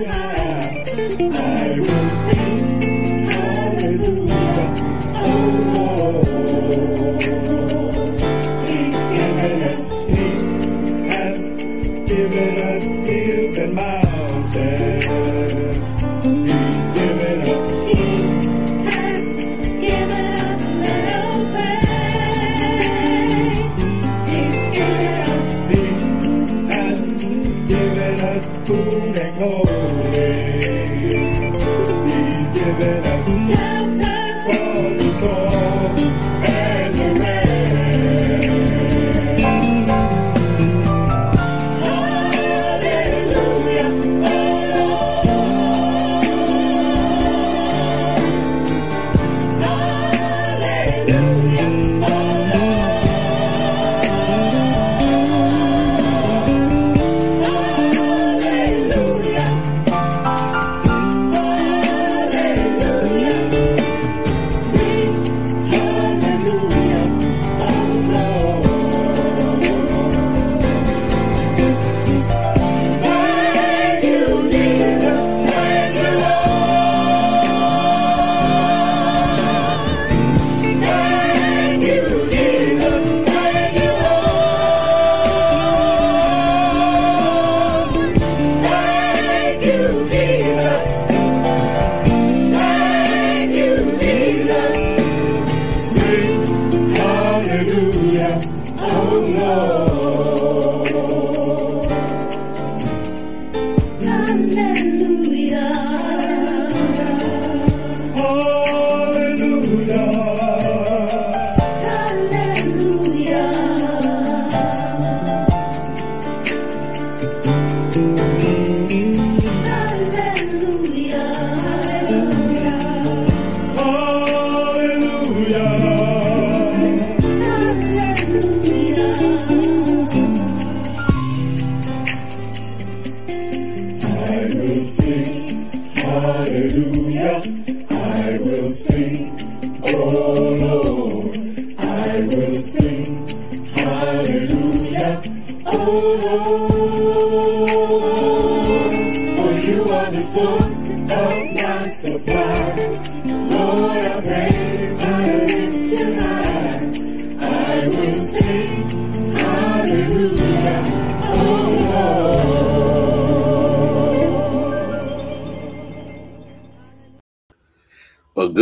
Amen.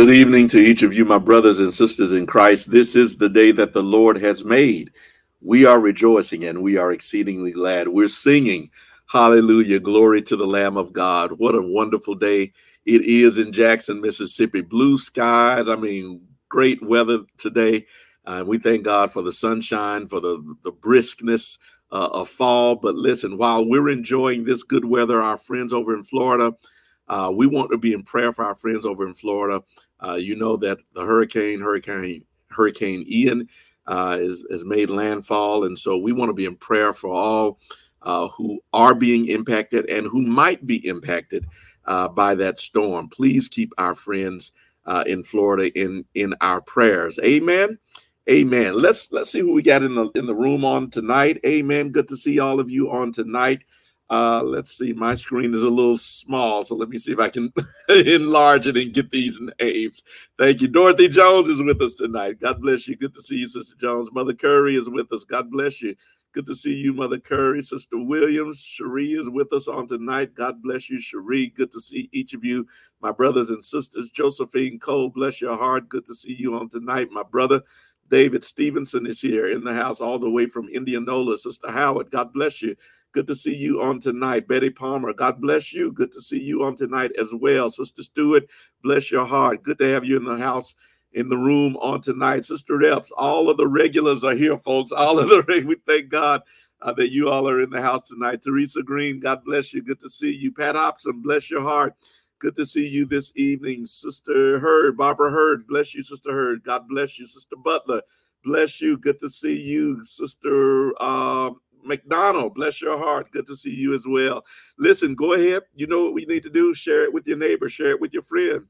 Good evening to each of you, my brothers and sisters in Christ. This is the day that the Lord has made. We are rejoicing and we are exceedingly glad. We're singing, Hallelujah, glory to the Lamb of God. What a wonderful day it is in Jackson, Mississippi. Blue skies, I mean, great weather today. Uh, we thank God for the sunshine, for the, the briskness uh, of fall. But listen, while we're enjoying this good weather, our friends over in Florida, uh, we want to be in prayer for our friends over in Florida. Uh, you know that the hurricane, Hurricane Hurricane Ian, uh, is has made landfall, and so we want to be in prayer for all uh, who are being impacted and who might be impacted uh, by that storm. Please keep our friends uh, in Florida in in our prayers. Amen. Amen. Let's let's see who we got in the in the room on tonight. Amen. Good to see all of you on tonight. Uh, let's see, my screen is a little small, so let me see if I can enlarge it and get these names. Thank you. Dorothy Jones is with us tonight. God bless you. Good to see you, Sister Jones. Mother Curry is with us. God bless you. Good to see you, Mother Curry. Sister Williams, Cherie is with us on tonight. God bless you, Cherie. Good to see each of you, my brothers and sisters. Josephine Cole, bless your heart. Good to see you on tonight, my brother. David Stevenson is here in the house, all the way from Indianola. Sister Howard, God bless you. Good to see you on tonight. Betty Palmer, God bless you. Good to see you on tonight as well. Sister Stewart, bless your heart. Good to have you in the house in the room on tonight. Sister Epps, all of the regulars are here, folks. All of the we thank God uh, that you all are in the house tonight. Teresa Green, God bless you. Good to see you. Pat Hobson, bless your heart. Good to see you this evening. Sister Hurd, Barbara Hurd, bless you, Sister Hurd. God bless you. Sister Butler, bless you. Good to see you. Sister um, McDonald, bless your heart. Good to see you as well. Listen, go ahead. You know what we need to do? Share it with your neighbor, share it with your friend.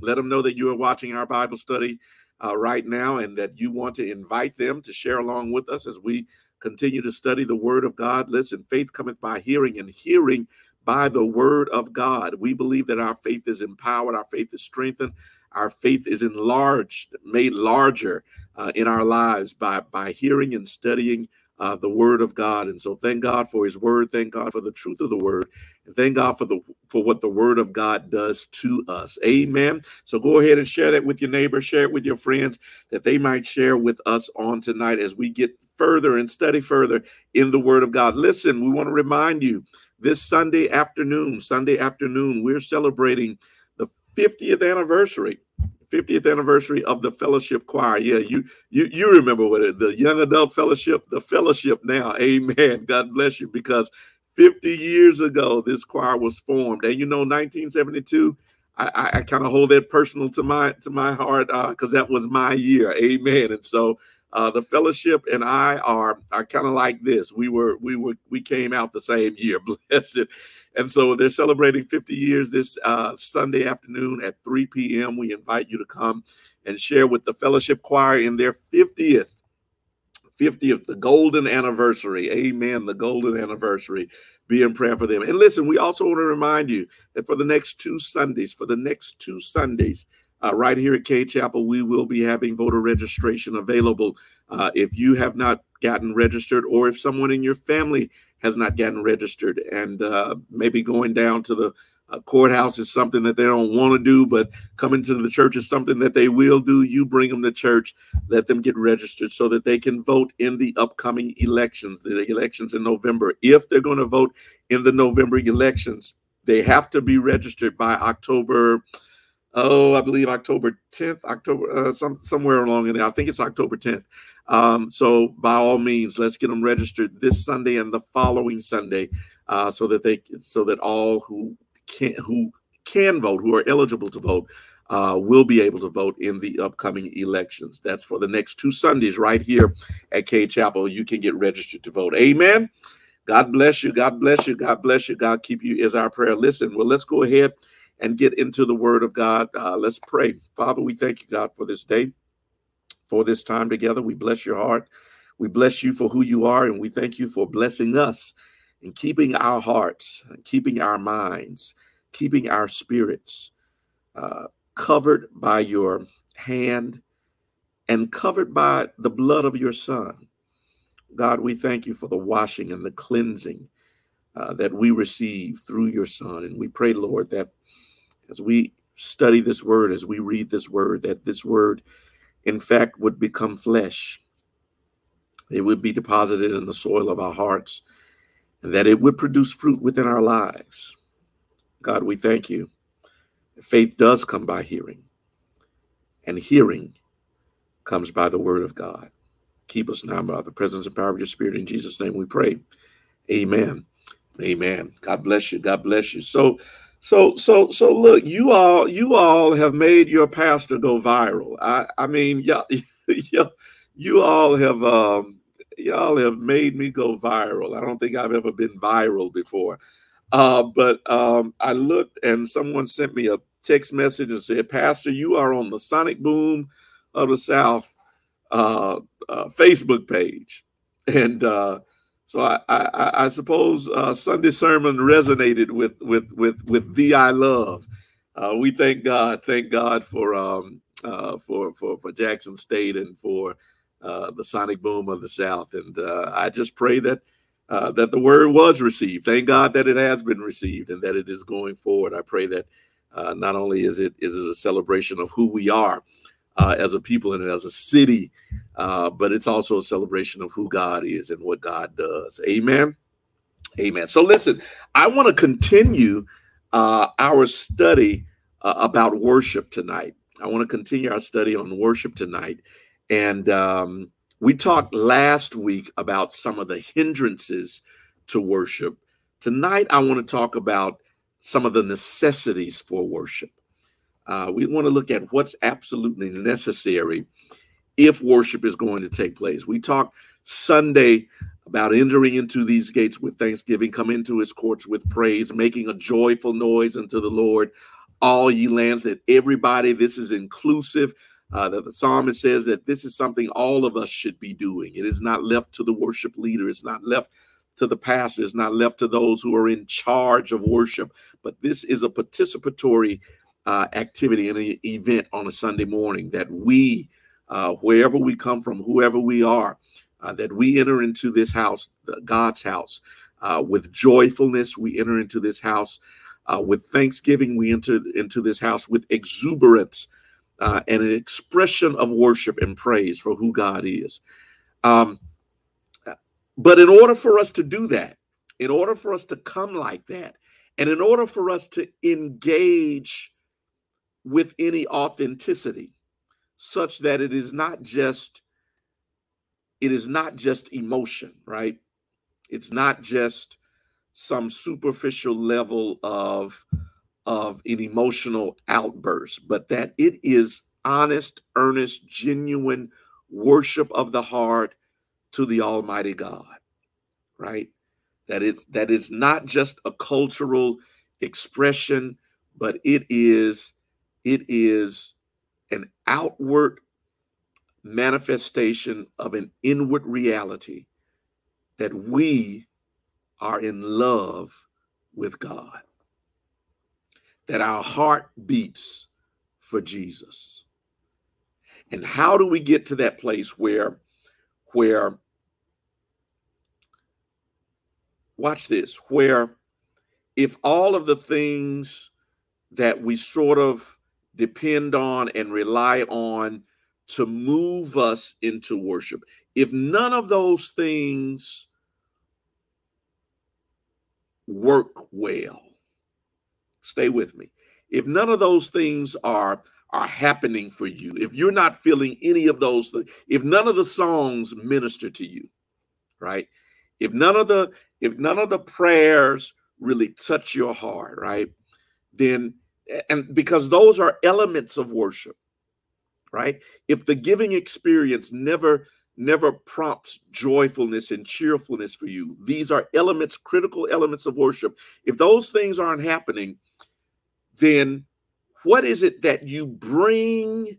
Let them know that you are watching our Bible study uh, right now and that you want to invite them to share along with us as we continue to study the Word of God. Listen, faith cometh by hearing, and hearing by the word of God. We believe that our faith is empowered, our faith is strengthened, our faith is enlarged, made larger uh, in our lives by, by hearing and studying uh, the word of God. And so thank God for his word. Thank God for the truth of the word. And thank God for the for what the word of God does to us. Amen. So go ahead and share that with your neighbor, share it with your friends that they might share with us on tonight as we get further and study further in the word of God. Listen, we want to remind you this Sunday afternoon, Sunday afternoon, we're celebrating the 50th anniversary 50th anniversary of the fellowship choir. Yeah, you you you remember what it the young adult fellowship, the fellowship now. Amen. God bless you because 50 years ago this choir was formed. And you know, 1972, I, I, I kind of hold that personal to my to my heart because uh, that was my year. Amen. And so uh, the fellowship and I are are kind of like this. We were we were we came out the same year. Bless it. And so they're celebrating 50 years this uh, Sunday afternoon at 3 p.m. We invite you to come and share with the fellowship choir in their 50th 50th, the golden anniversary. Amen. The golden anniversary. Be in prayer for them. And listen, we also want to remind you that for the next two Sundays, for the next two Sundays, uh, right here at Cade Chapel, we will be having voter registration available. Uh, if you have not gotten registered, or if someone in your family has not gotten registered, and uh, maybe going down to the uh, courthouse is something that they don't want to do, but coming to the church is something that they will do. You bring them to church, let them get registered so that they can vote in the upcoming elections, the elections in November. If they're going to vote in the November elections, they have to be registered by October oh, I believe October 10th, October, uh, some somewhere along in there. I think it's October 10th. Um, so by all means, let's get them registered this Sunday and the following Sunday, uh, so that they, so that all who can who can vote, who are eligible to vote, uh, will be able to vote in the upcoming elections. That's for the next two Sundays right here at Cade Chapel. You can get registered to vote. Amen. God bless you. God bless you. God bless you. God keep you is our prayer. Listen, well, let's go ahead and get into the word of God. Uh, let's pray. Father, we thank you, God, for this day, for this time together. We bless your heart. We bless you for who you are, and we thank you for blessing us and keeping our hearts, keeping our minds, keeping our spirits uh, covered by your hand and covered by the blood of your Son. God, we thank you for the washing and the cleansing uh, that we receive through your Son. And we pray, Lord, that as we study this word, as we read this word, that this word, in fact, would become flesh. It would be deposited in the soil of our hearts, and that it would produce fruit within our lives. God, we thank you. Faith does come by hearing, and hearing comes by the word of God. Keep us now by the presence and power of your spirit. In Jesus' name we pray. Amen. Amen. God bless you. God bless you. So, so, so, so look, you all, you all have made your pastor go viral. I, I mean, y'all, y'all you all have, um, y'all have made me go viral. I don't think I've ever been viral before. Uh, but um, I looked and someone sent me a text message and said, Pastor, you are on the Sonic Boom of the South uh, uh, Facebook page. And uh, so I, I, I suppose uh, Sunday sermon resonated with with with with thee I love. Uh, we thank God, thank God for um, uh, for for for Jackson State and for uh, the sonic boom of the South. And uh, I just pray that uh, that the word was received. Thank God that it has been received and that it is going forward. I pray that not only is it is it a celebration of who we are, uh, as a people and as a city, uh, but it's also a celebration of who God is and what God does. Amen. Amen. So listen, I want to continue uh, our study uh, about worship tonight. I want to continue our study on worship tonight. And um, we talked last week about some of the hindrances to worship. Tonight, I want to talk about some of the necessities for worship. Uh, we want to look at what's absolutely necessary if worship is going to take place. We talked Sunday about entering into these gates with thanksgiving, come into his courts with praise, making a joyful noise unto the Lord, all ye lands, that everybody, this is inclusive. Uh, that the psalmist says that this is something all of us should be doing. It is not left to the worship leader, it's not left to the pastor, it's not left to those who are in charge of worship, but this is a participatory uh, activity and an event on a Sunday morning that we, uh, wherever we come from, whoever we are, uh, that we enter into this house, God's house, uh, with joyfulness. We enter into this house uh, with thanksgiving. We enter into this house with exuberance uh, and an expression of worship and praise for who God is. Um, but in order for us to do that, in order for us to come like that, and in order for us to engage with any authenticity, such that it is not just it is not just emotion, right? It's not just some superficial level of of an emotional outburst, but that it is honest, earnest, genuine worship of the heart to the Almighty God, right? That it's that is not just a cultural expression, but it is it is an outward manifestation of an inward reality that we are in love with God, that our heart beats for Jesus. And how do we get to that place where, where, watch this, where if all of the things that we sort of depend on and rely on to move us into worship, if none of those things work well, stay with me. If none of those things are are happening for you, if you're not feeling any of those things, if none of the songs minister to you, right? If none of the if none of the prayers really touch your heart, right? Then and because those are elements of worship, right? If the giving experience never never prompts joyfulness and cheerfulness for you. These are elements, critical elements of worship. If those things aren't happening, then what is it that you bring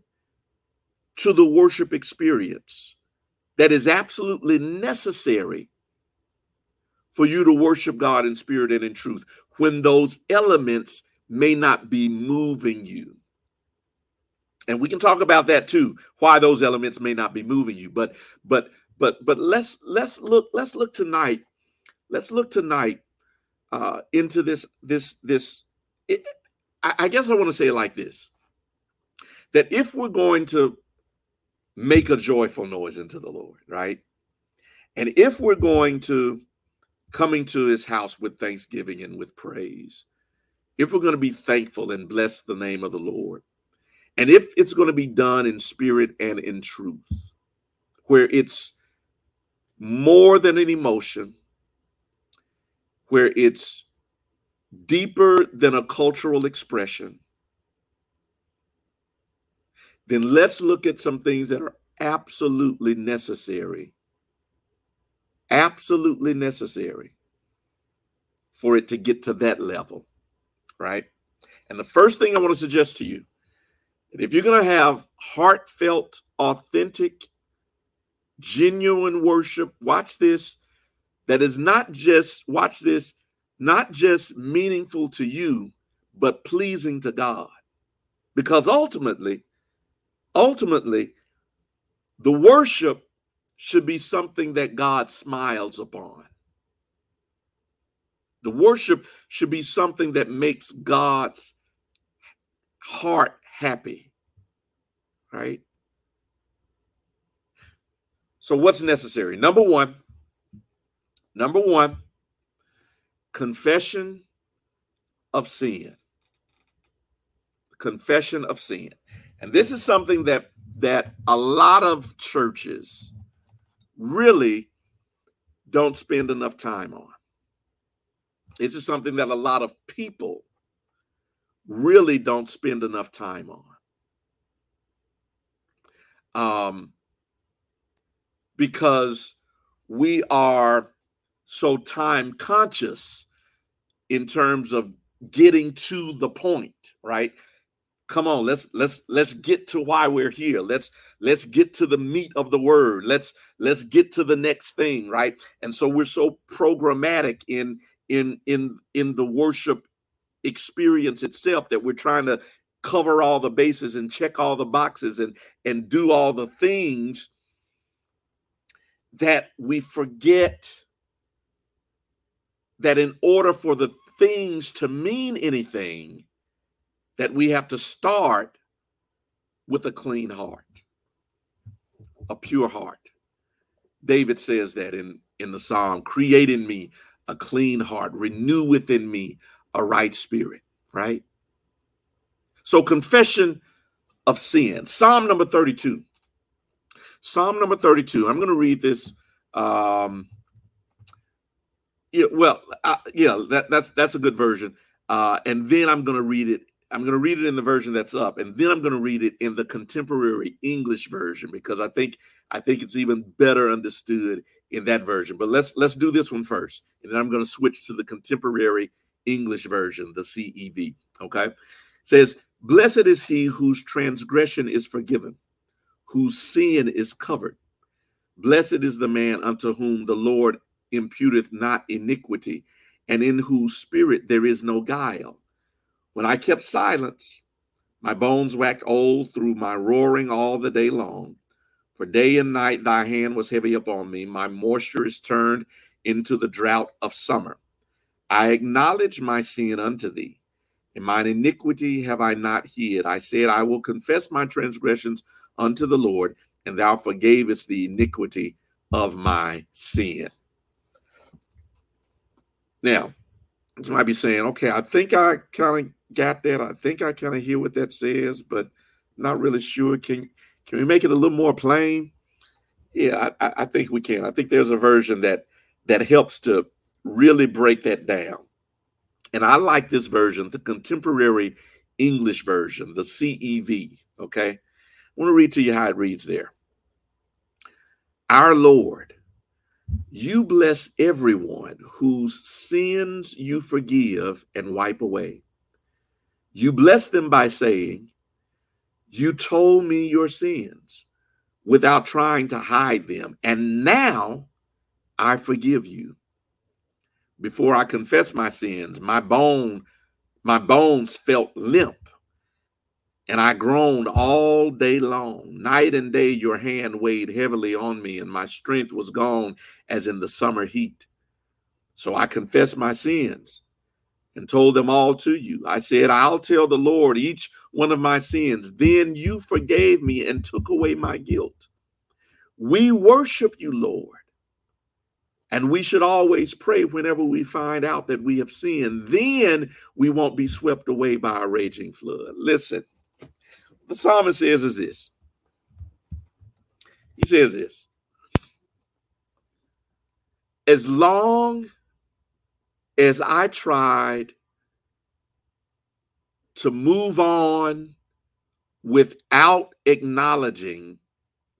to the worship experience that is absolutely necessary for you to worship God in spirit and in truth when those elements may not be moving you? and we can talk about that too why those elements may not be moving you but but but but let's let's look let's look tonight let's look tonight uh into this this this it, I, I guess i want to say it like this that if we're going to make a joyful noise into the lord right and if we're going to coming to his house with thanksgiving and with praise if we're going to be thankful and bless the name of the lord and if it's going to be done in spirit and in truth, where it's more than an emotion, where it's deeper than a cultural expression, then let's look at some things that are absolutely necessary. Absolutely necessary for it to get to that level, right? And the first thing I want to suggest to you if you're going to have heartfelt, authentic, genuine worship, watch this, that is not just, watch this, not just meaningful to you, but pleasing to God. Because ultimately, ultimately, the worship should be something that God smiles upon. The worship should be something that makes God's heart happy. Right? So, what's necessary? Number one, number one, confession of sin. Confession of sin. And this is something that that a lot of churches really don't spend enough time on. This is something that a lot of people really don't spend enough time on. Um, because we are so time conscious in terms of getting to the point, right? come on let's let's let's get to why we're here let's let's get to the meat of the word let's let's get to the next thing right and so we're so programmatic in in in in the worship experience itself that we're trying to cover all the bases and check all the boxes and and do all the things that we forget that in order for the things to mean anything that we have to start with a clean heart a pure heart. David says that in in the psalm create in me a clean heart. Renew within me a right spirit right? So confession of sin. Psalm number 32 psalm number 32 i'm going to read this um yeah well uh, yeah that, that's that's a good version. Uh and then i'm going to read it I'm going to read it in the version that's up, and then I'm going to read it in the contemporary English version because I think I think it's even better understood in that version. But let's let's do this one first, and then I'm going to switch to the contemporary English version, the CEV. Okay, it says, "Blessed is he whose transgression is forgiven, whose sin is covered. Blessed is the man unto whom the Lord imputeth not iniquity, and in whose spirit there is no guile." When I kept silence, my bones waxed old through my roaring all the day long. For day and night thy hand was heavy upon me. My moisture is turned into the drought of summer. I acknowledge my sin unto thee, and mine iniquity have I not hid. I said, I will confess my transgressions unto the Lord, and thou forgavest the iniquity of my sin. Now, you might be saying, okay, I think I kind of got that. I think I kind of hear what that says, but not really sure. Can can we make it a little more plain? Yeah, I, I think we can. I think there's a version that that helps to really break that down. And I like this version, the contemporary English version, the CEV. Okay. I want to read to you how it reads there. Our Lord, you bless everyone whose sins you forgive and wipe away. You bless them by saying, You told me your sins without trying to hide them, and now I forgive you. Before I confess my sins, my bone, my bones felt limp, and I groaned all day long. Night and day your hand weighed heavily on me, and my strength was gone as in the summer heat. So I confessed my sins and told them all to you. I said, I'll tell the Lord each one of my sins. Then you forgave me and took away my guilt. We worship you, Lord. And we should always pray whenever we find out that we have sinned. Then we won't be swept away by a raging flood. Listen, the psalmist says is this. He says this. As long as I tried to move on without acknowledging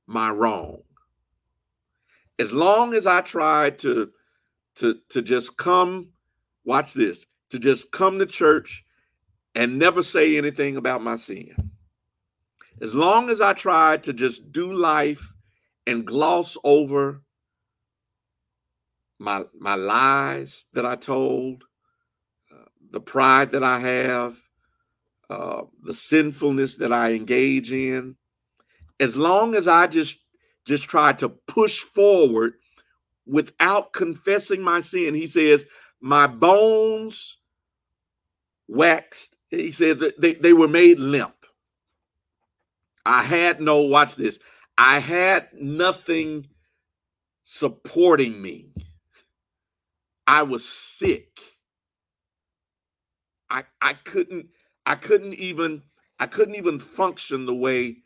my wrong. As long as I tried to to to just come watch this, to just come to church and never say anything about my sin. As long as I tried to just do life and gloss over my my lies that I told, uh, the pride that I have, uh, the sinfulness that I engage in. As long as I just just try to push forward without confessing my sin, he says, my bones waxed. He said that they, they were made limp. I had no, watch this, I had nothing supporting me. I was sick. I I couldn't I couldn't even I couldn't even function the way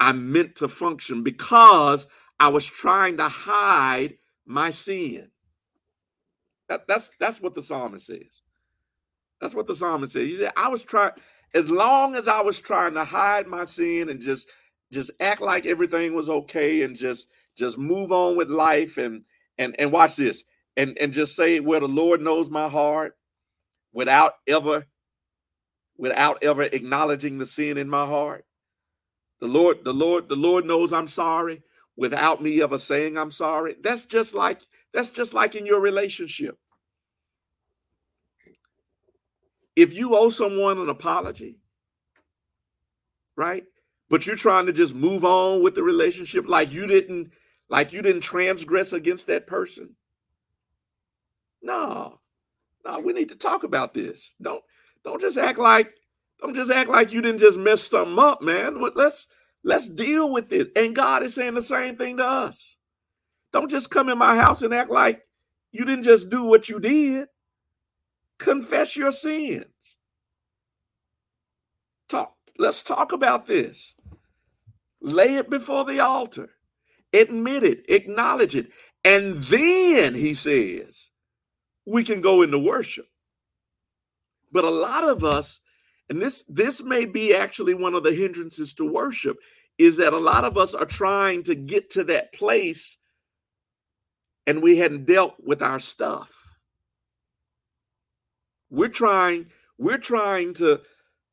I meant to function because I was trying to hide my sin. That, that's that's what the psalmist says. That's what the psalmist says. He said, I was trying, as long as I was trying to hide my sin and just just act like everything was okay and just just move on with life and and and watch this and and just say where the Lord knows my heart without ever without ever acknowledging the sin in my heart. The Lord, the Lord, the Lord knows I'm sorry without me ever saying I'm sorry. That's just like that's just like in your relationship. If you owe someone an apology, right? But you're trying to just move on with the relationship like you didn't like you didn't transgress against that person. No. No, we need to talk about this. Don't don't just act like don't just act like you didn't just mess something up, man. Let's let's deal with it. And God is saying the same thing to us. Don't just come in my house and act like you didn't just do what you did. Confess your sins. Talk. Let's talk about this. Lay it before the altar. Admit it, acknowledge it. And then he says, we can go into worship. But a lot of us, and this this may be actually one of the hindrances to worship, is that a lot of us are trying to get to that place and we hadn't dealt with our stuff. We're trying, we're trying to,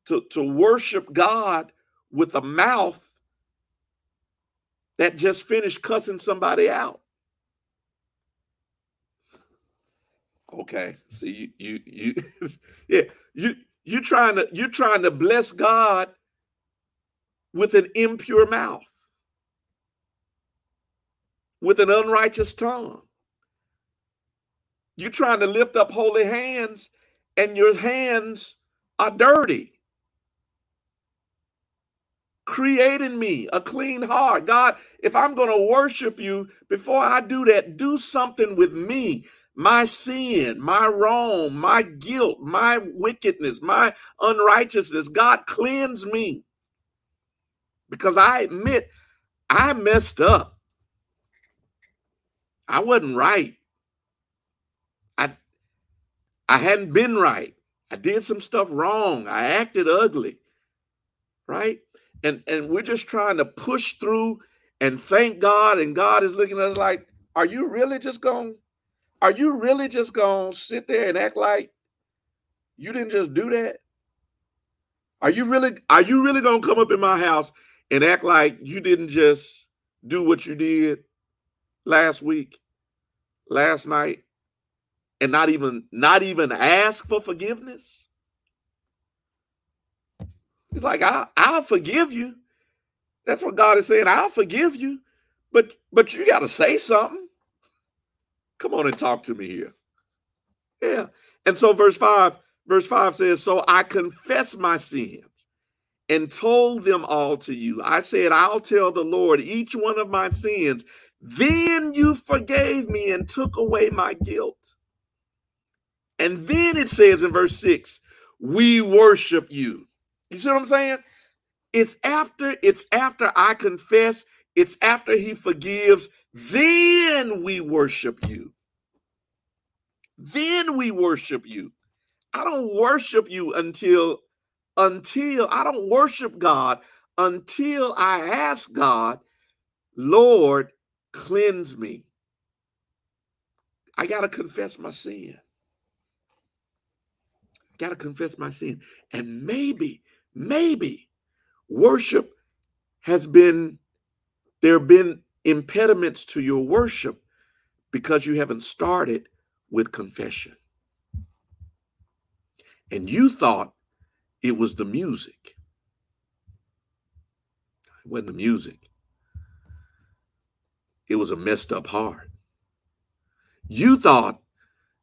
to, to worship God with a mouth that just finished cussing somebody out. Okay. See you you you yeah, you you trying to you're trying to bless God with an impure mouth. With an unrighteous tongue. You're trying to lift up holy hands and your hands are dirty. Create in me a clean heart. God, if I'm going to worship you, before I do that, do something with me my sin, my wrong, my guilt, my wickedness, my unrighteousness. God, cleanse me. Because I admit I messed up. I wasn't right. I I hadn't been right. I did some stuff wrong. I acted ugly. Right? And and we're just trying to push through and thank God and God is looking at us like, "Are you really just going are you really just going to sit there and act like you didn't just do that? Are you really are you really going to come up in my house and act like you didn't just do what you did last week, last night and not even not even ask for forgiveness? It's like I I'll forgive you. That's what God is saying. I'll forgive you, but but you got to say something. Come on and talk to me here. Yeah. And so verse 5, verse 5 says, So I confess my sins and told them all to you. I said, I'll tell the Lord each one of my sins. Then you forgave me and took away my guilt. And then it says in verse 6, we worship you. You see what I'm saying? It's after it's after I confess, it's after he forgives, then we worship you. Then we worship you. I don't worship you until until I don't worship God until I ask God, Lord, cleanse me. I got to confess my sin. Got to confess my sin. And maybe, maybe worship has been, there have been impediments to your worship because you haven't started with confession. And you thought it was the music. It wasn't the music. It was a messed up heart. You thought,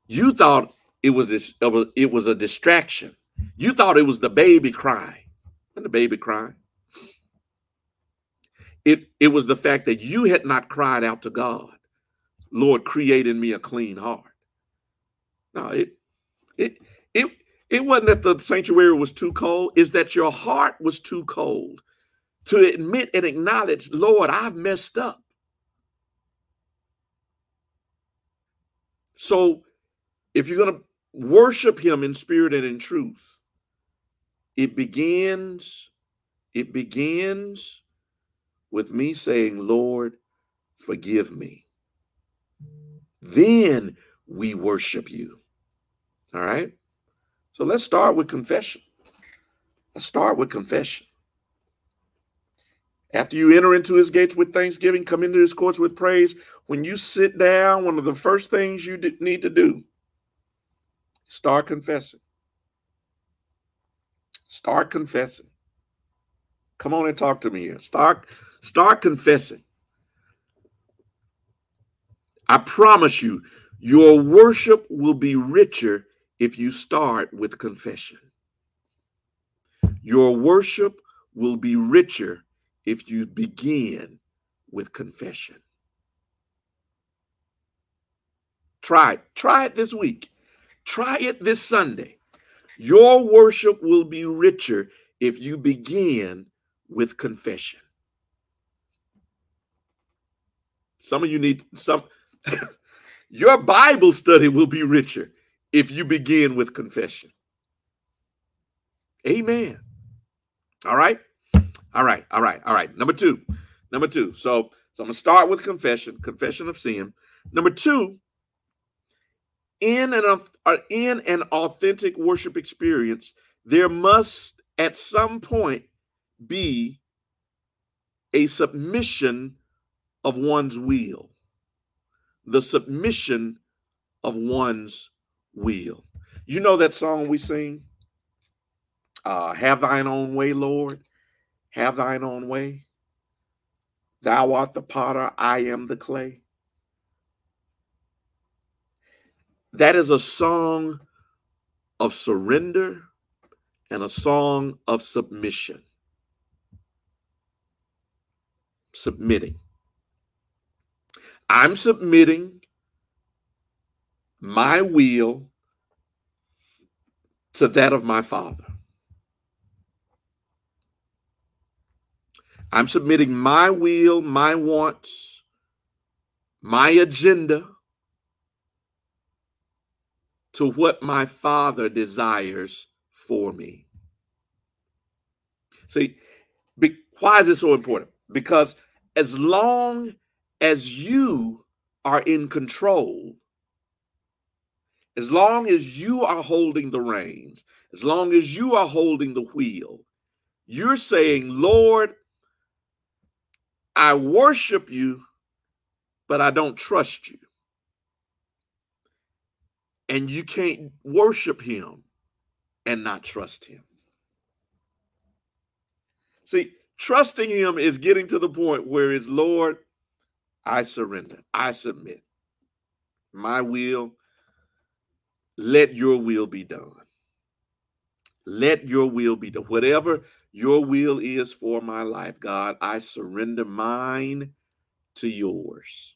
you thought it was this, it was a distraction. You thought it was the baby crying. And the baby crying. It, it was the fact that you had not cried out to God, Lord, create in me a clean heart. No, it it it it wasn't that the sanctuary was too cold, is that your heart was too cold to admit and acknowledge, Lord, I've messed up. So if you're going to worship him in spirit and in truth, it begins it begins with me saying, Lord, forgive me. Then we worship you. All right. So let's start with confession. Let's Start with confession. After you enter into his gates with thanksgiving, come into his courts with praise. When you sit down, one of the first things you need to do, start confessing. Start confessing. Come on and talk to me here. Start, start confessing. I promise you, your worship will be richer if you start with confession. Your worship will be richer if you begin with confession. Try it. Try it this week. Try it this Sunday. Your worship will be richer if you begin with confession. Some of you need some your Bible study will be richer if you begin with confession. Amen. All right. All right. All right. All right. Number two. Number two. So, so I'm going to start with confession, confession of sin. Number two, in an, uh, in an authentic worship experience, there must at some point be a submission of one's will. The submission of one's will. You know that song we sing? Uh, Have thine own way, Lord. Have thine own way. Thou art the potter, I am the clay. That is a song of surrender and a song of submission. Submitting. I'm submitting my will to that of my Father. I'm submitting my will, my wants, my agenda to what my Father desires for me. See, be, why is this so important? Because as long as you are in control, as long as you are holding the reins, as long as you are holding the wheel, you're saying, Lord, I worship you, but I don't trust you. And you can't worship him and not trust him. See, trusting him is getting to the point where it's Lord, I surrender, I submit. My will, let your will be done. Let your will be done. Whatever your will is for my life, God. I surrender mine to yours.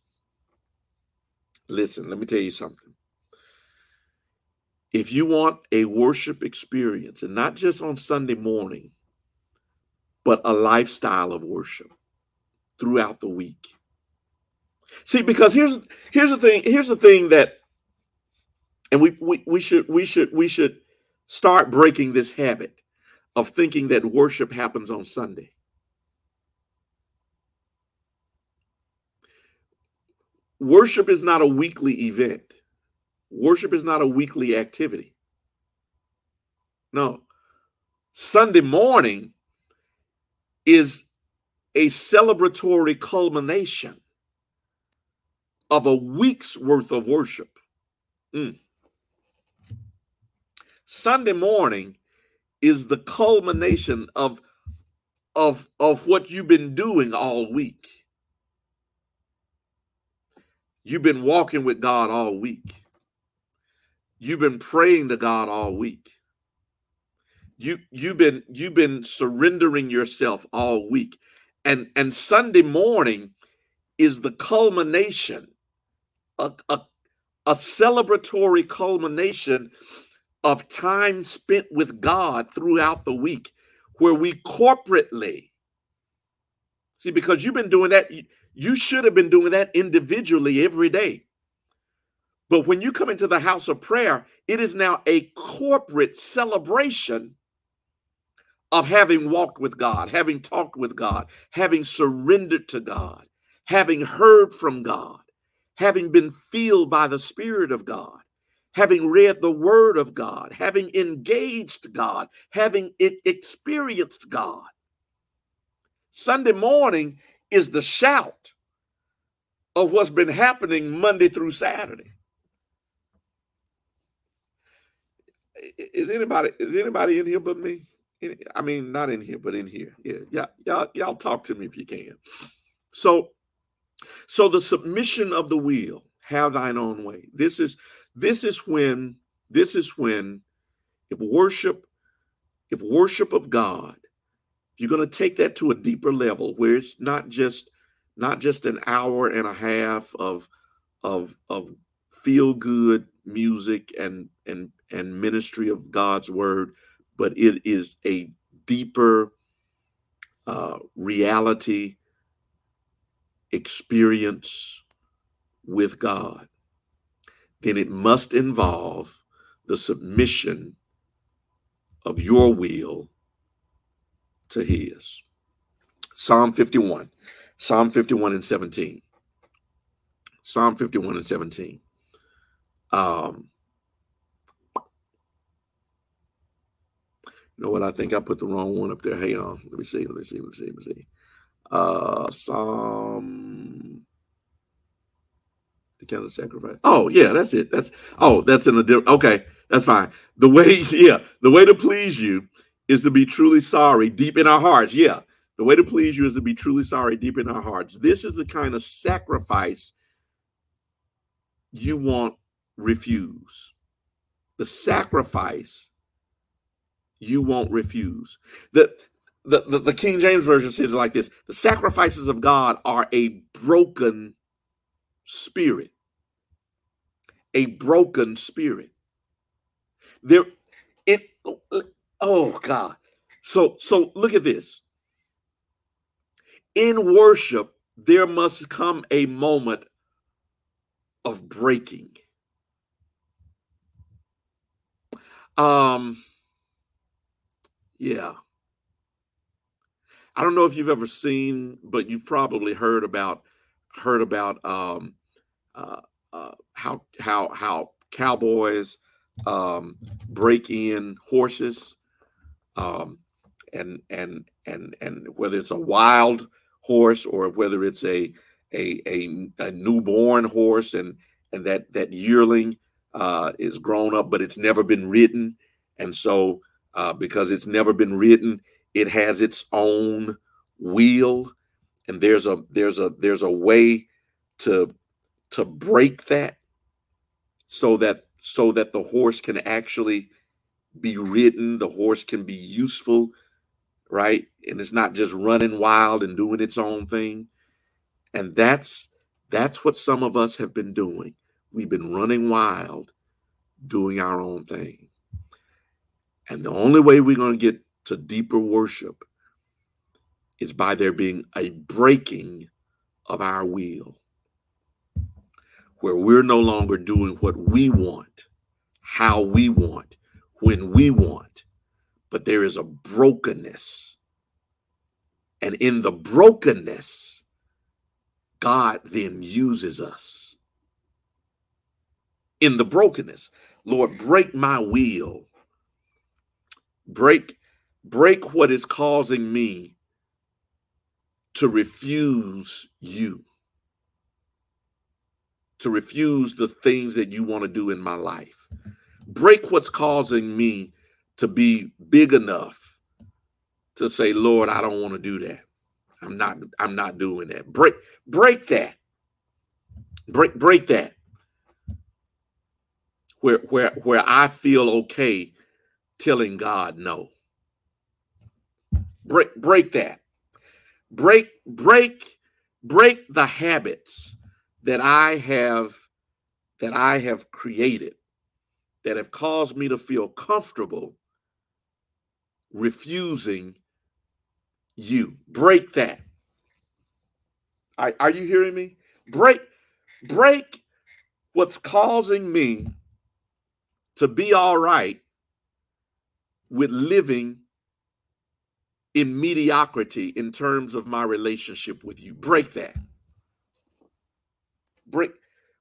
Listen, let me tell you something. If you want a worship experience, and not just on Sunday morning, but a lifestyle of worship throughout the week. See, because here's here's the thing, here's the thing that and we we, we should we should we should start breaking this habit of thinking that worship happens on Sunday. Worship is not a weekly event. Worship is not a weekly activity. No. Sunday morning is a celebratory culmination of a week's worth of worship. Mm. Sunday morning is the culmination of of of what you've been doing all week. You've been walking with God all week. You've been praying to God all week. You you've been you've been surrendering yourself all week. And and Sunday morning is the culmination a, a, a celebratory culmination of time spent with God throughout the week where we corporately see because you've been doing that you should have been doing that individually every day. But when you come into the house of prayer it is now a corporate celebration of having walked with God having talked with God having surrendered to God having heard from God having been filled by the spirit of God having read the word of God, having engaged God, having experienced God. Sunday morning is the shout of what's been happening Monday through Saturday. Is anybody is anybody in here but me? I mean, not in here, but in here. Yeah, yeah, y'all, y'all talk to me if you can. So, so the submission of the will, have thine own way. This is this is when this is when if worship, if worship of God, you're going to take that to a deeper level where it's not just not just an hour and a half of of of feel good music and and and ministry of God's word, but it is a deeper uh, reality experience with God, then it must involve the submission of your will to His. Psalm 51, Psalm 51 and 17. Psalm 51 and 17. Um, You know what? I think I put the wrong one up there. Hang on. Let me see. Let me see. Let me see. Let me see. Uh, Psalm. The kind of sacrifice. Oh yeah, that's it. That's oh, that's in a different. Okay, that's fine. The way, yeah, the way to please you is to be truly sorry deep in our hearts. Yeah, the way to please you is to be truly sorry deep in our hearts. This is the kind of sacrifice you won't refuse. The sacrifice you won't refuse. The, the, the, King James Version says it like this The sacrifices of God are a broken spirit. A broken spirit. There, it, oh God. So, so look at this. In worship, there must come a moment of breaking. Um, yeah. I don't know if you've ever seen, but you've probably heard about heard about um, uh, uh, how how how cowboys um, break in horses, um, and and and and whether it's a wild horse or whether it's a a a, a newborn horse, and and that that yearling uh, is grown up, but it's never been ridden, and so uh, because it's never been written. It has its own wheel, and there's a there's a there's a way to to break that so that so that the horse can actually be ridden. The horse can be useful, right? And it's not just running wild and doing its own thing. And that's that's what some of us have been doing. We've been running wild, doing our own thing. And the only way we're going to get to deeper worship is by there being a breaking of our will, where we're no longer doing what we want, how we want, when we want, but there is a brokenness. And in the brokenness, God then uses us. In the brokenness, Lord, break my will break break what is causing me to refuse you to refuse the things that you want to do in my life. Break what's causing me to be big enough to say lord i don't want to do that. I'm not i'm not doing that. Break break that. Break break that. Where where where i feel okay telling God no. Break break that. Break break break the habits that I have that I have created that have caused me to feel comfortable refusing you. Break that. Are, are you hearing me? Break break what's causing me to be all right with living in mediocrity in terms of my relationship with you. Break that. Break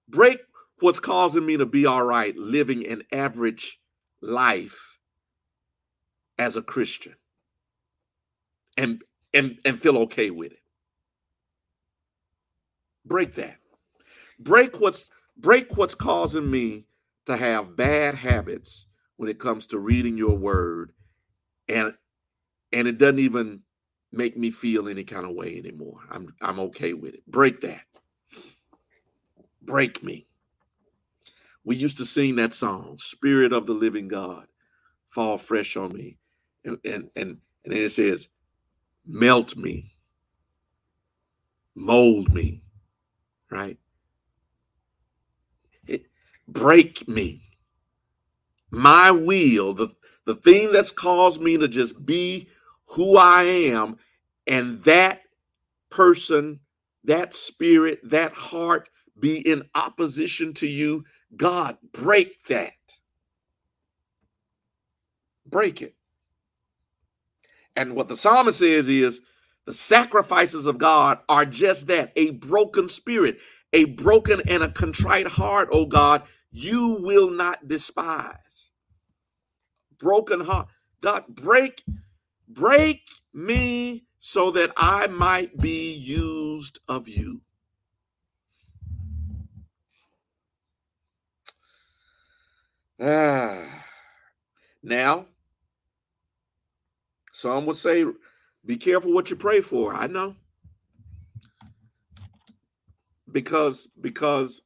break what's causing me to be all right living an average life as a Christian and and and feel okay with it. Break that. Break what's break what's causing me to have bad habits when it comes to reading your word and and it doesn't even make me feel any kind of way anymore. I'm I'm okay with it. Break that. Break me. We used to sing that song, Spirit of the Living God, fall fresh on me. And and and, and it says, melt me, mold me, right? It, break me. My will, the, the thing that's caused me to just be who I am, and that person, that spirit, that heart be in opposition to you, God, break that. Break it. And what the psalmist says is the sacrifices of God are just that a broken spirit, a broken and a contrite heart, oh God, you will not despise. Broken heart. God, break, break me so that I might be used of you. Ah. Now, some would say, be careful what you pray for. I know. Because because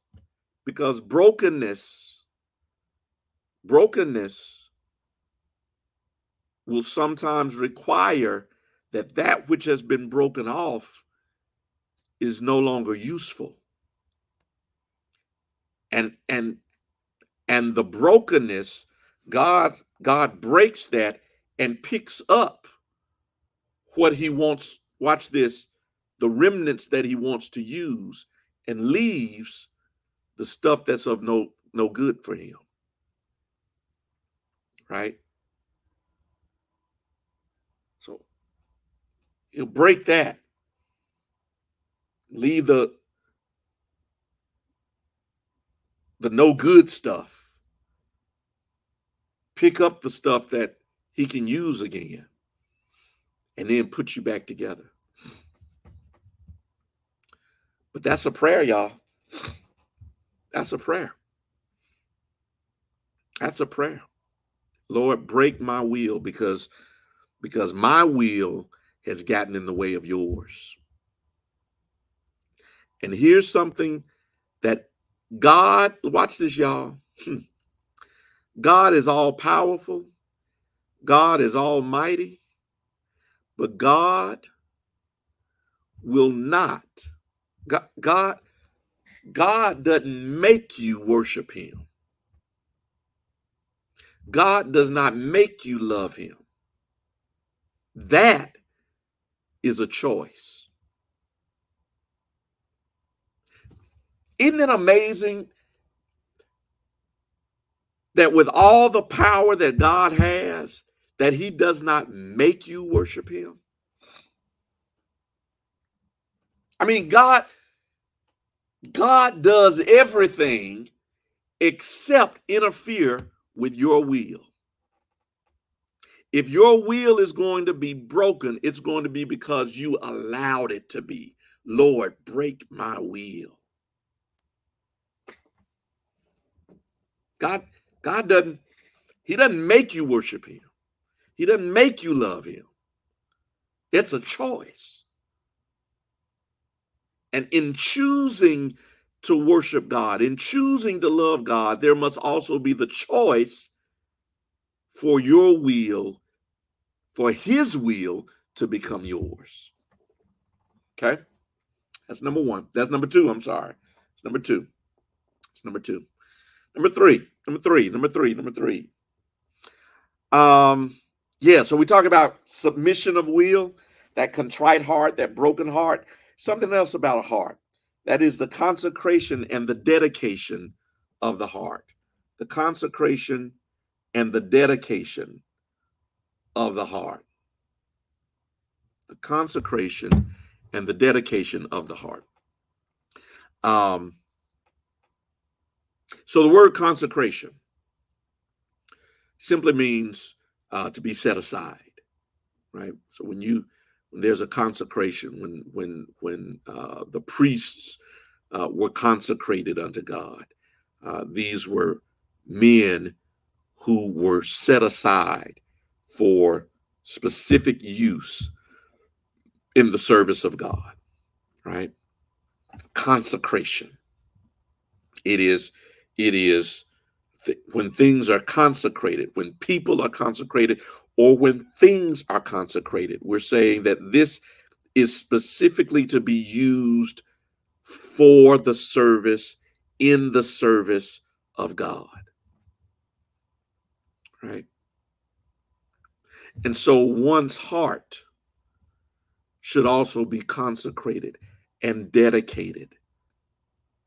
because brokenness brokenness will sometimes require that that which has been broken off is no longer useful and and and the brokenness god god breaks that and picks up what he wants. Watch this the remnants that he wants to use and leaves the stuff that's of no no good for him right so he'll break that leave the the no good stuff pick up the stuff that he can use again and then put you back together. But that's a prayer, y'all. That's a prayer. That's a prayer. Lord, break my will because because my will has gotten in the way of yours. And here's something that God, watch this, y'all. Hmm. God is all powerful. God is almighty, but God will not. God, God, God doesn't make you worship him. God does not make you love him. That is a choice. Isn't it amazing that with all the power that God has, that he does not make you worship him? I mean, God God does everything except interfere with your will. If your will is going to be broken, it's going to be because you allowed it to be. Lord, break my will. God God doesn't he doesn't make you worship him. He doesn't make you love him. It's a choice. And in choosing to worship God, in choosing to love God, there must also be the choice for your will, for his will to become yours. Okay? That's number one. That's number two. I'm sorry. It's number two. It's number two. Number three. Number three. Number three. Number three. Um, yeah, so we talk about submission of will, that contrite heart, that broken heart. Something else about a heart that is the consecration and the dedication of the heart. The consecration and the dedication of the heart. The consecration and the dedication of the heart. Um, So the word consecration simply means uh, to be set aside, right? So when you when there's a consecration, when when when uh, the priests uh, were consecrated unto God, uh, these were men who were set aside for specific use in the service of God, right? Consecration. It is, it is th- when things are consecrated, when people are consecrated, or when things are consecrated, we're saying that this is specifically to be used for the service, in the service of God. Right? And so one's heart should also be consecrated and dedicated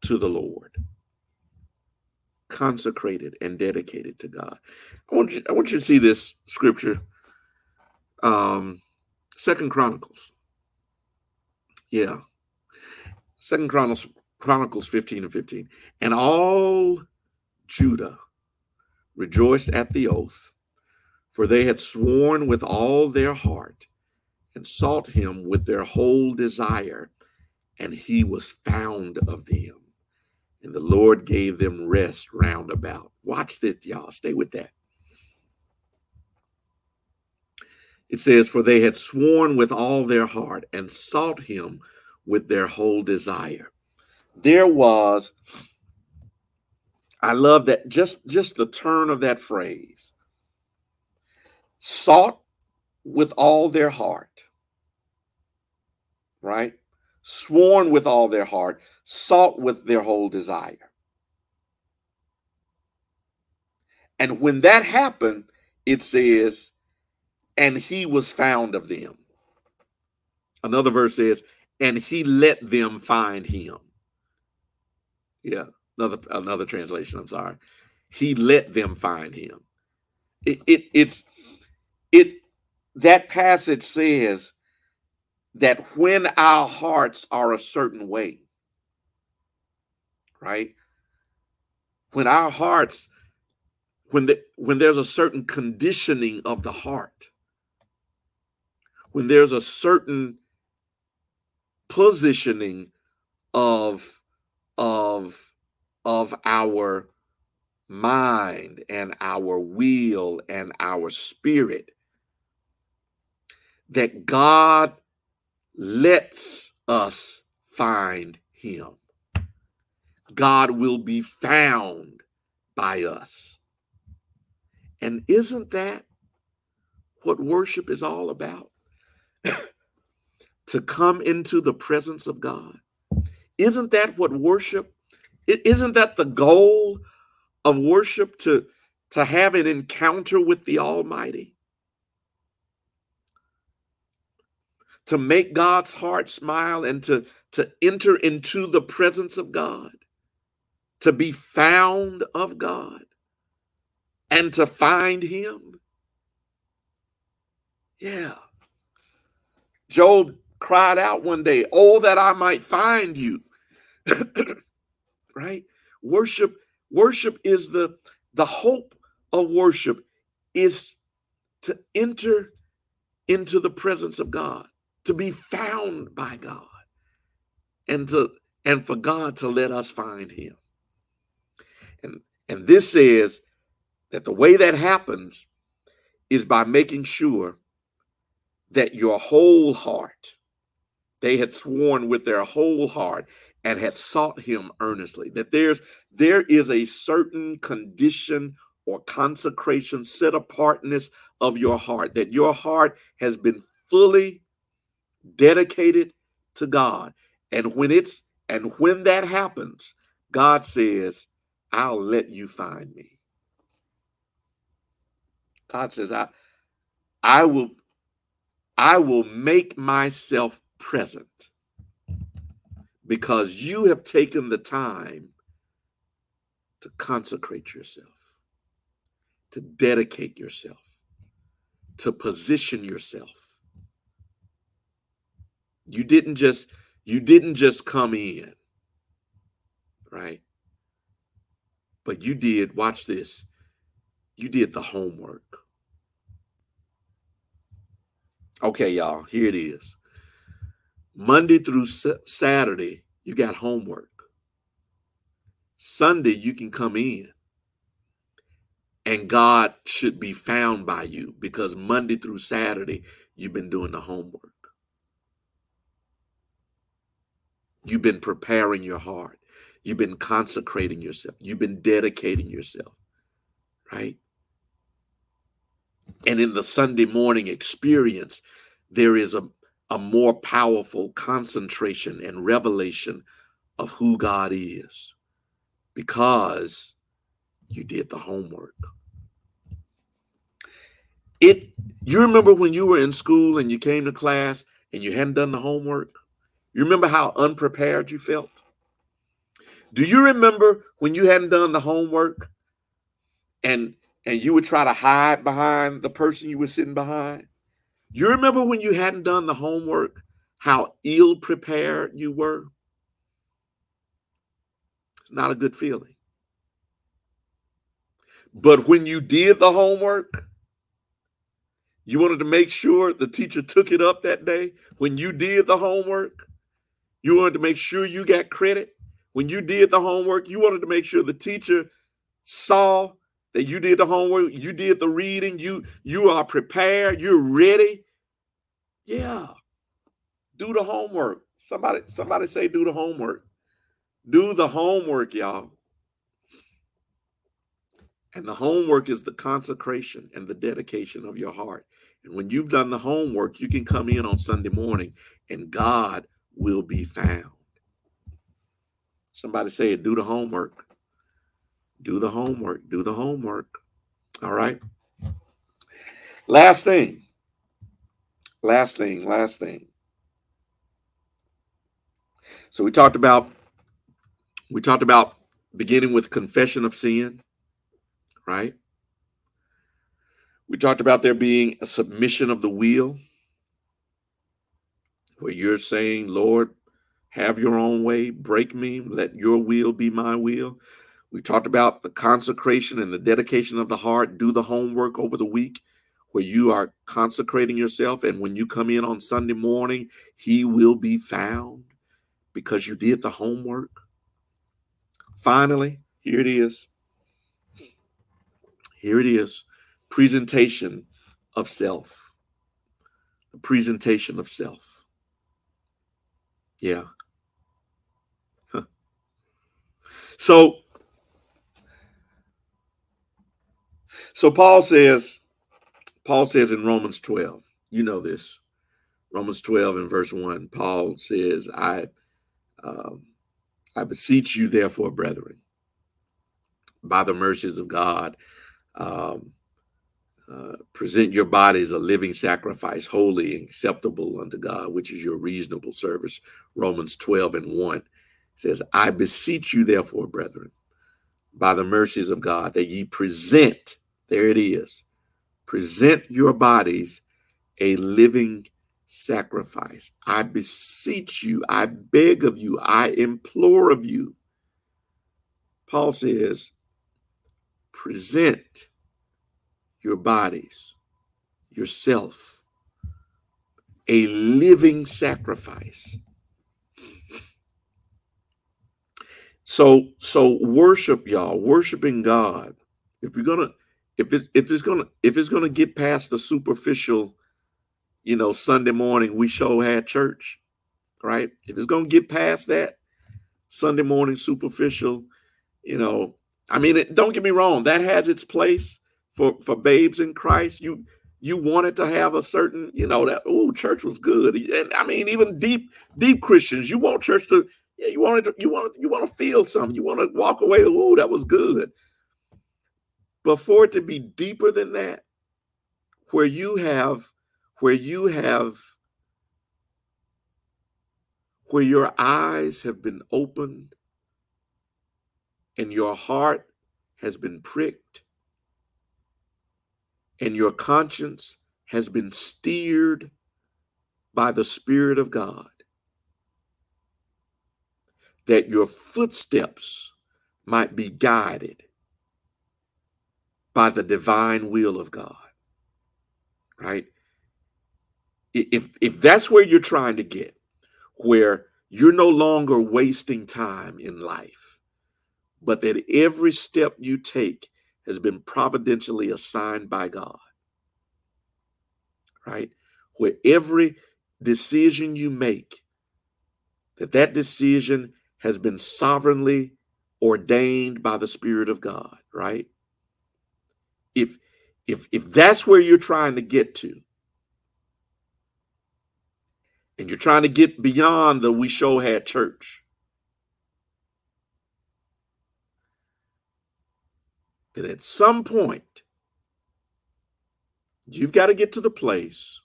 to the Lord. Consecrated and dedicated to God. I want you, I want you to see this scripture. Um, Second Chronicles. Yeah. Second Chronicles Chronicles 15 and 15. And all Judah rejoiced at the oath, for they had sworn with all their heart and sought him with their whole desire, and he was found of them. And the Lord gave them rest round about. Watch this, y'all. Stay with that. It says, For they had sworn with all their heart and sought him with their whole desire. There was, I love that, just, just the turn of that phrase. Sought with all their heart, right? Sworn with all their heart, sought with their whole desire. And when that happened, it says, and he was found of them. Another verse says, and he let them find him. Yeah, another another translation. I'm sorry. He let them find him. It, it it's it that passage says that when our hearts are a certain way, right? When our hearts, when the when there's a certain conditioning of the heart, when there's a certain positioning of of of our mind and our will and our spirit that God lets us find him. God will be found by us. And isn't that what worship is all about? to come into the presence of God. Isn't that what worship? Isn't that the goal of worship to, to have an encounter with the Almighty? To make God's heart smile and to, to enter into the presence of God, to be found of God, and to find Him. Yeah. Job cried out one day, Oh, that I might find you. right? Worship, worship is the the hope of worship is to enter into the presence of God, to be found by God, and to and for God to let us find him. And and this says that the way that happens is by making sure that your whole heart, they had sworn with their whole heart and had sought him earnestly. That there's there is a certain condition or consecration, set apartness of your heart, that your heart has been fully dedicated to God. And when it's and when that happens, God says, I'll let you find me. God says, I I will I will make myself present because you have taken the time to consecrate yourself, to dedicate yourself, to position yourself. You didn't just you didn't just come in, right? but you did, watch this, you did the homework. Okay, y'all, here it is. Monday through Saturday, you got homework. Sunday, you can come in and God should be found by you because Monday through Saturday, you've been doing the homework. You've been preparing your heart. You've been consecrating yourself. You've been dedicating yourself, right? And in the Sunday morning experience, there is a, a more powerful concentration and revelation of who God is because you did the homework. It you remember when you were in school and you came to class and you hadn't done the homework? You remember how unprepared you felt? Do you remember when you hadn't done the homework and and you would try to hide behind the person you were sitting behind? You remember when you hadn't done the homework, how ill prepared you were? It's not a good feeling. But when you did the homework, you wanted to make sure the teacher took it up that day. When you did the homework, you wanted to make sure you got credit. When you did the homework, you wanted to make sure the teacher saw that you did the homework, you did the reading, you you are prepared, you're ready. Yeah. Do the homework. Somebody somebody say do the homework. Do the homework, y'all. And the homework is the consecration and the dedication of your heart. And when you've done the homework, you can come in on Sunday morning and God will be found. Somebody say it, do the homework. Do the homework. Do the homework. All right. Last thing. Last thing. Last thing. So we talked about we talked about beginning with confession of sin, right? We talked about there being a submission of the will where you're saying, Lord, have your own way, break me, let your will be my will. We talked about the consecration and the dedication of the heart. Do the homework over the week where you are consecrating yourself. And when you come in on Sunday morning, he will be found because you did the homework. Finally, here it is. Here it is presentation of self. The presentation of self. Yeah. So So Paul says, Paul says in Romans 12, you know this, Romans 12 and verse 1, Paul says, I um, I beseech you, therefore, brethren, by the mercies of God, um, uh, present your bodies a living sacrifice, holy and acceptable unto God, which is your reasonable service. Romans 12 and 1 says, I beseech you, therefore, brethren, by the mercies of God, that ye present there it is. Present your bodies a living sacrifice. I beseech you, I beg of you, I implore of you. Paul says, present your bodies, yourself, a living sacrifice. So, so worship, y'all, worshiping God. If you're gonna if it's if it's gonna if it's gonna get past the superficial, you know, Sunday morning we show had church, right? If it's gonna get past that Sunday morning superficial, you know, I mean, it, don't get me wrong, that has its place for for babes in Christ. You you wanted to have a certain, you know, that oh, church was good, and I mean, even deep deep Christians, you want church to, yeah, you want to, you want you want to feel something, you want to walk away, oh, that was good. But for it to be deeper than that, where you have, where you have, where your eyes have been opened and your heart has been pricked and your conscience has been steered by the Spirit of God, that your footsteps might be guided by the divine will of God. Right? If if that's where you're trying to get, where you're no longer wasting time in life, but that every step you take has been providentially assigned by God. Right? Where every decision you make, that that decision has been sovereignly ordained by the Spirit of God, right? If if if that's where you're trying to get to, and you're trying to get beyond the we show had church, then at some point you've got to get to the place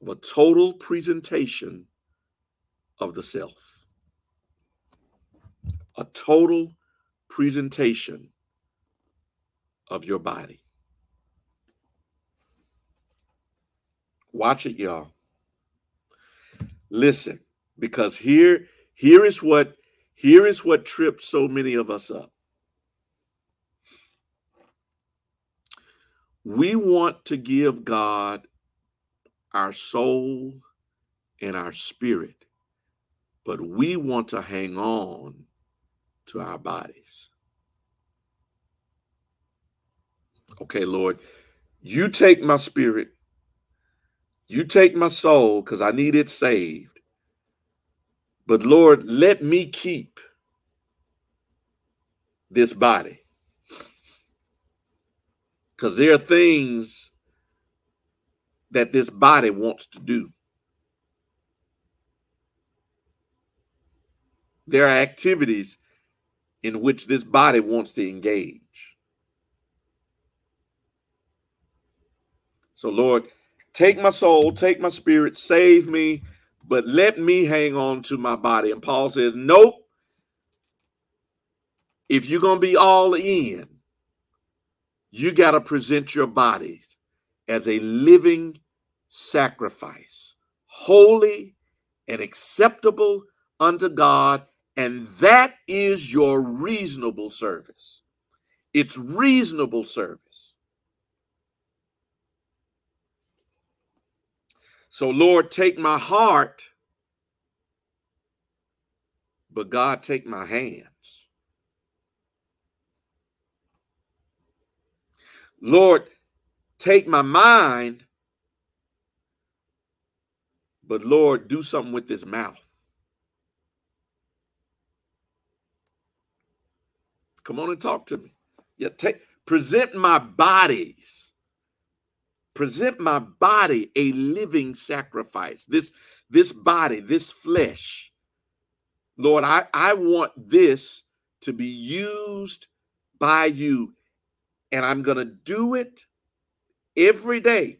of a total presentation of the self. A total presentation of your body. Watch it, y'all. Listen, because here, here is what here is what trips so many of us up. We want to give God our soul and our spirit, but we want to hang on to our bodies. Okay, Lord, you take my spirit, you take my soul because I need it saved. But Lord, let me keep this body. Because there are things that this body wants to do. There are activities in which this body wants to engage. So, Lord, take my soul, take my spirit, save me, but let me hang on to my body. And Paul says, Nope. If you're going to be all in, you got to present your bodies as a living sacrifice, holy and acceptable unto God. And that is your reasonable service. It's reasonable service. So, Lord, take my heart, but God, take my hands. Lord, take my mind, but Lord, do something with this mouth. Come on and talk to me. Yeah, take present my bodies. Present my body a living sacrifice. This this body, this flesh. Lord, I, I want this to be used by you. And I'm going to do it every day.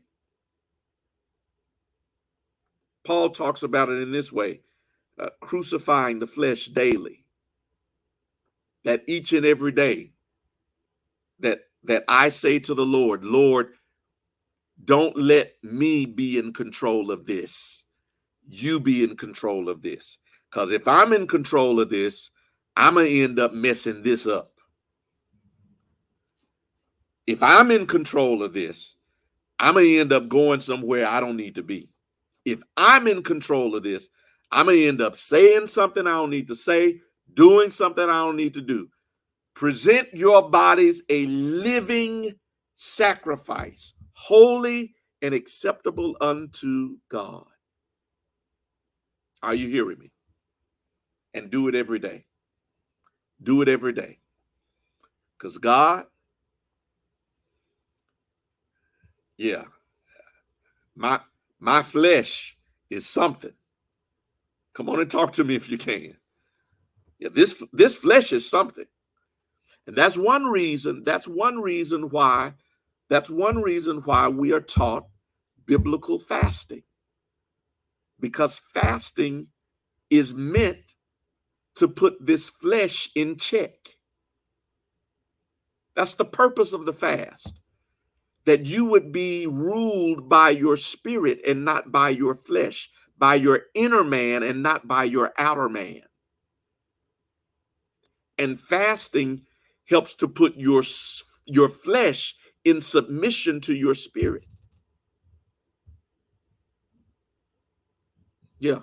Paul talks about it in this way uh, crucifying the flesh daily. That each and every day that that I say to the Lord, Lord, don't let me be in control of this. You be in control of this. Because if I'm in control of this, I'm going to end up messing this up. If I'm in control of this, I'm going to end up going somewhere I don't need to be if I'm in control of this, I'm going to end up saying something I don't need to say, doing something I don't need to do. Present your bodies a living sacrifice, holy and acceptable unto God. Are you hearing me? And do it every day. Do it every day. Because God, yeah, my my flesh is something. Come on and talk to me if you can. Yeah, this this flesh is something. And that's one reason, that's one reason why that's one reason why we are taught biblical fasting. Because fasting is meant to put this flesh in check. That's the purpose of the fast that you would be ruled by your spirit and not by your flesh, by your inner man and not by your outer man. And fasting helps to put your your flesh in submission to your spirit. Yeah.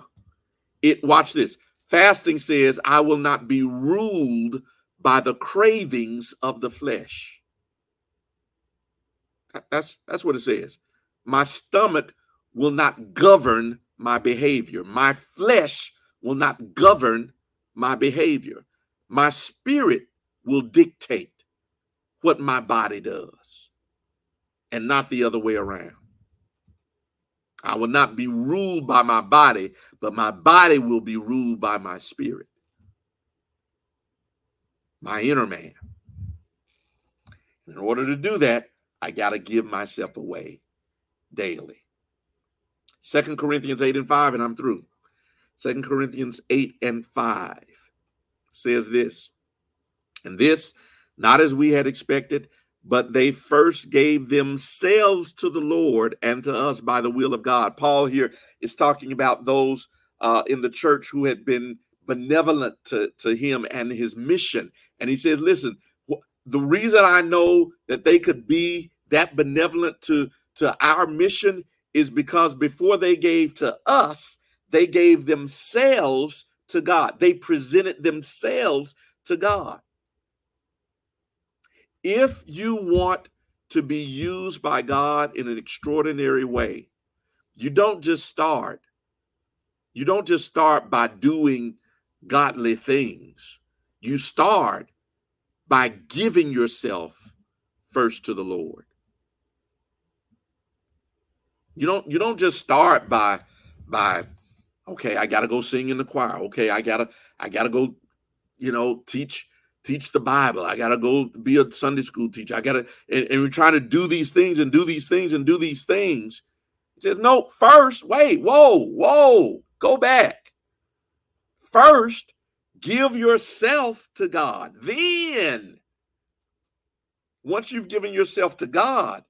It watch this. Fasting says, I will not be ruled by the cravings of the flesh. That's that's what it says. My stomach will not govern my behavior. My flesh will not govern my behavior. My spirit will dictate what my body does and not the other way around. I will not be ruled by my body, but my body will be ruled by my spirit, my inner man. In order to do that, I got to give myself away daily. Second Corinthians 8 and 5, and I'm through. Second Corinthians 8 and 5 says this, and this not as we had expected, but they first gave themselves to the Lord and to us by the will of God. Paul here is talking about those uh, in the church who had been benevolent to, to him and his mission. And he says, listen, the reason I know that they could be that benevolent to, to our mission is because before they gave to us, they gave themselves to God. They presented themselves to God. If you want to be used by God in an extraordinary way, you don't just start. You don't just start by doing godly things. You start by giving yourself first to the Lord. You don't you don't just start by by okay, I got to go sing in the choir. Okay, I got to I got to go you know, teach teach the Bible. I got to go be a Sunday school teacher. I got to and, and we're trying to do these things and do these things and do these things. He says, "No, first, wait. Whoa, whoa. Go back. First, give yourself to God. Then once you've given yourself to God,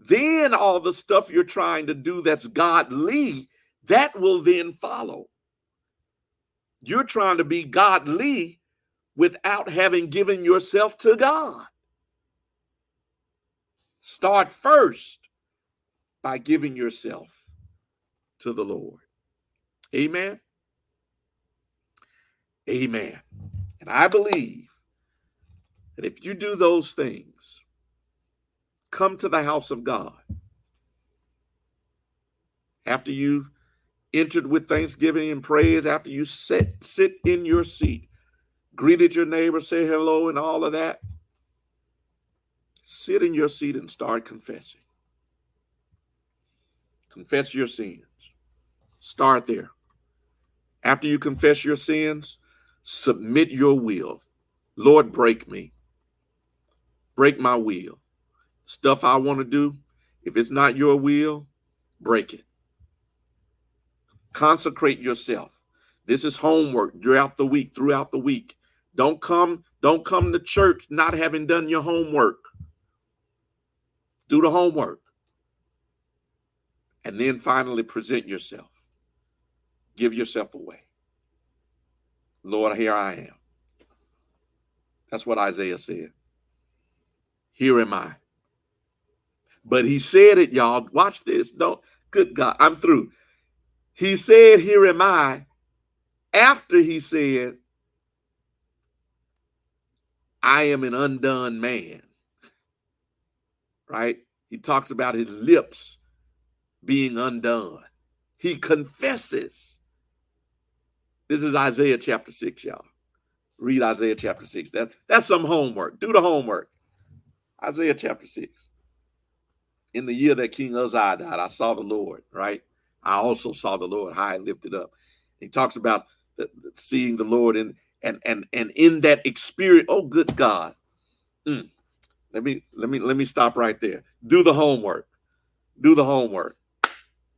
then all the stuff you're trying to do that's godly, that will then follow. You're trying to be godly without having given yourself to God. Start first by giving yourself to the Lord. Amen. Amen. And I believe that if you do those things, come to the house of God. After you've entered with thanksgiving and praise, after you sit, sit in your seat, greeted your neighbor, say hello, and all of that, sit in your seat and start confessing. Confess your sins. Start there. After you confess your sins, submit your will. Lord, break me. Break my will stuff I want to do, if it's not your will, break it. Consecrate yourself. This is homework throughout the week, throughout the week. Don't come, don't come to church not having done your homework. Do the homework. And then finally present yourself. Give yourself away. Lord, here I am. That's what Isaiah said. Here am I. But he said it, y'all. Watch this. Don't, good God, I'm through. He said, Here am I, after he said, I am an undone man. Right? He talks about his lips being undone. He confesses. This is Isaiah chapter 6, y'all. Read Isaiah chapter 6. That, that's some homework. Do the homework. Isaiah chapter 6 in the year that King Uzziah died, I saw the Lord, right? I also saw the Lord high and lifted up. He talks about the, the, seeing the Lord and and and and in that experience. Oh, good God! Mm. Let me let me let me stop right there. Do the homework. Do the homework.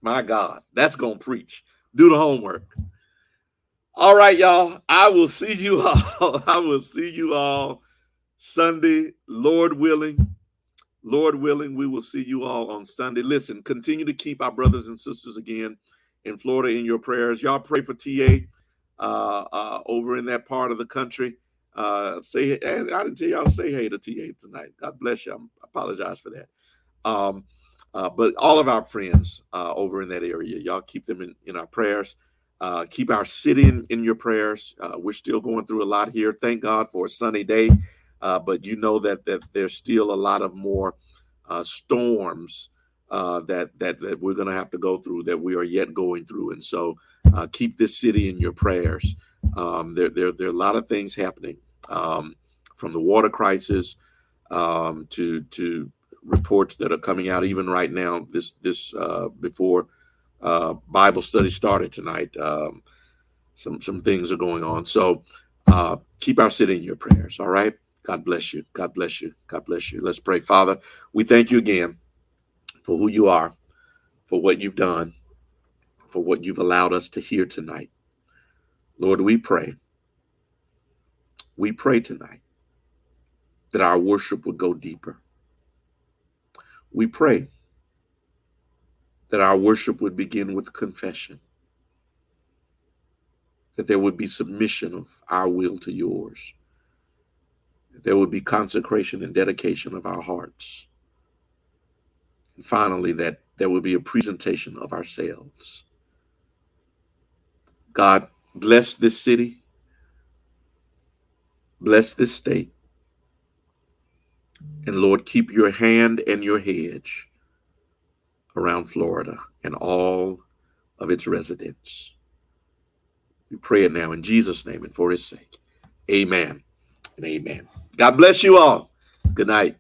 My God, that's gonna preach. Do the homework. All right, y'all. I will see you all. I will see you all Sunday, Lord willing. Lord willing, we will see you all on Sunday. Listen, continue to keep our brothers and sisters again in Florida in your prayers. Y'all pray for TA over in that part of the country. Uh, say, and I didn't tell y'all say hey to TA tonight. God bless you. I apologize for that. Um, uh, but all of our friends uh, over in that area, y'all keep them in, in our prayers. Uh, keep our city in, in your prayers. Uh, we're still going through a lot here. Thank God for a sunny day, uh, but you know that that there's still a lot of more uh, storms uh that that that we're going to have to go through. That we are yet going through, and so keep this city in your prayers. Um, there, there, there are a lot of things happening, um, from the water crisis um, to to reports that are coming out even right now. This this uh, before uh, Bible study started tonight. Um, some some things are going on. So uh, keep our city in your prayers. All right. God bless you. God bless you. God bless you. Let's pray. Father, we thank you again for who you are, for what you've done, for what you've allowed us to hear tonight. Lord, we pray. We pray tonight that our worship would go deeper we pray that our worship would begin with confession, that there would be submission of our will to yours, there would be consecration and dedication of our hearts. And finally, that there would be a presentation of ourselves. God, bless this city, bless this state, and Lord, keep your hand and your hedge around Florida and all of its residents. We pray it now in Jesus' name and for his sake. Amen and amen. God bless you all. Good night.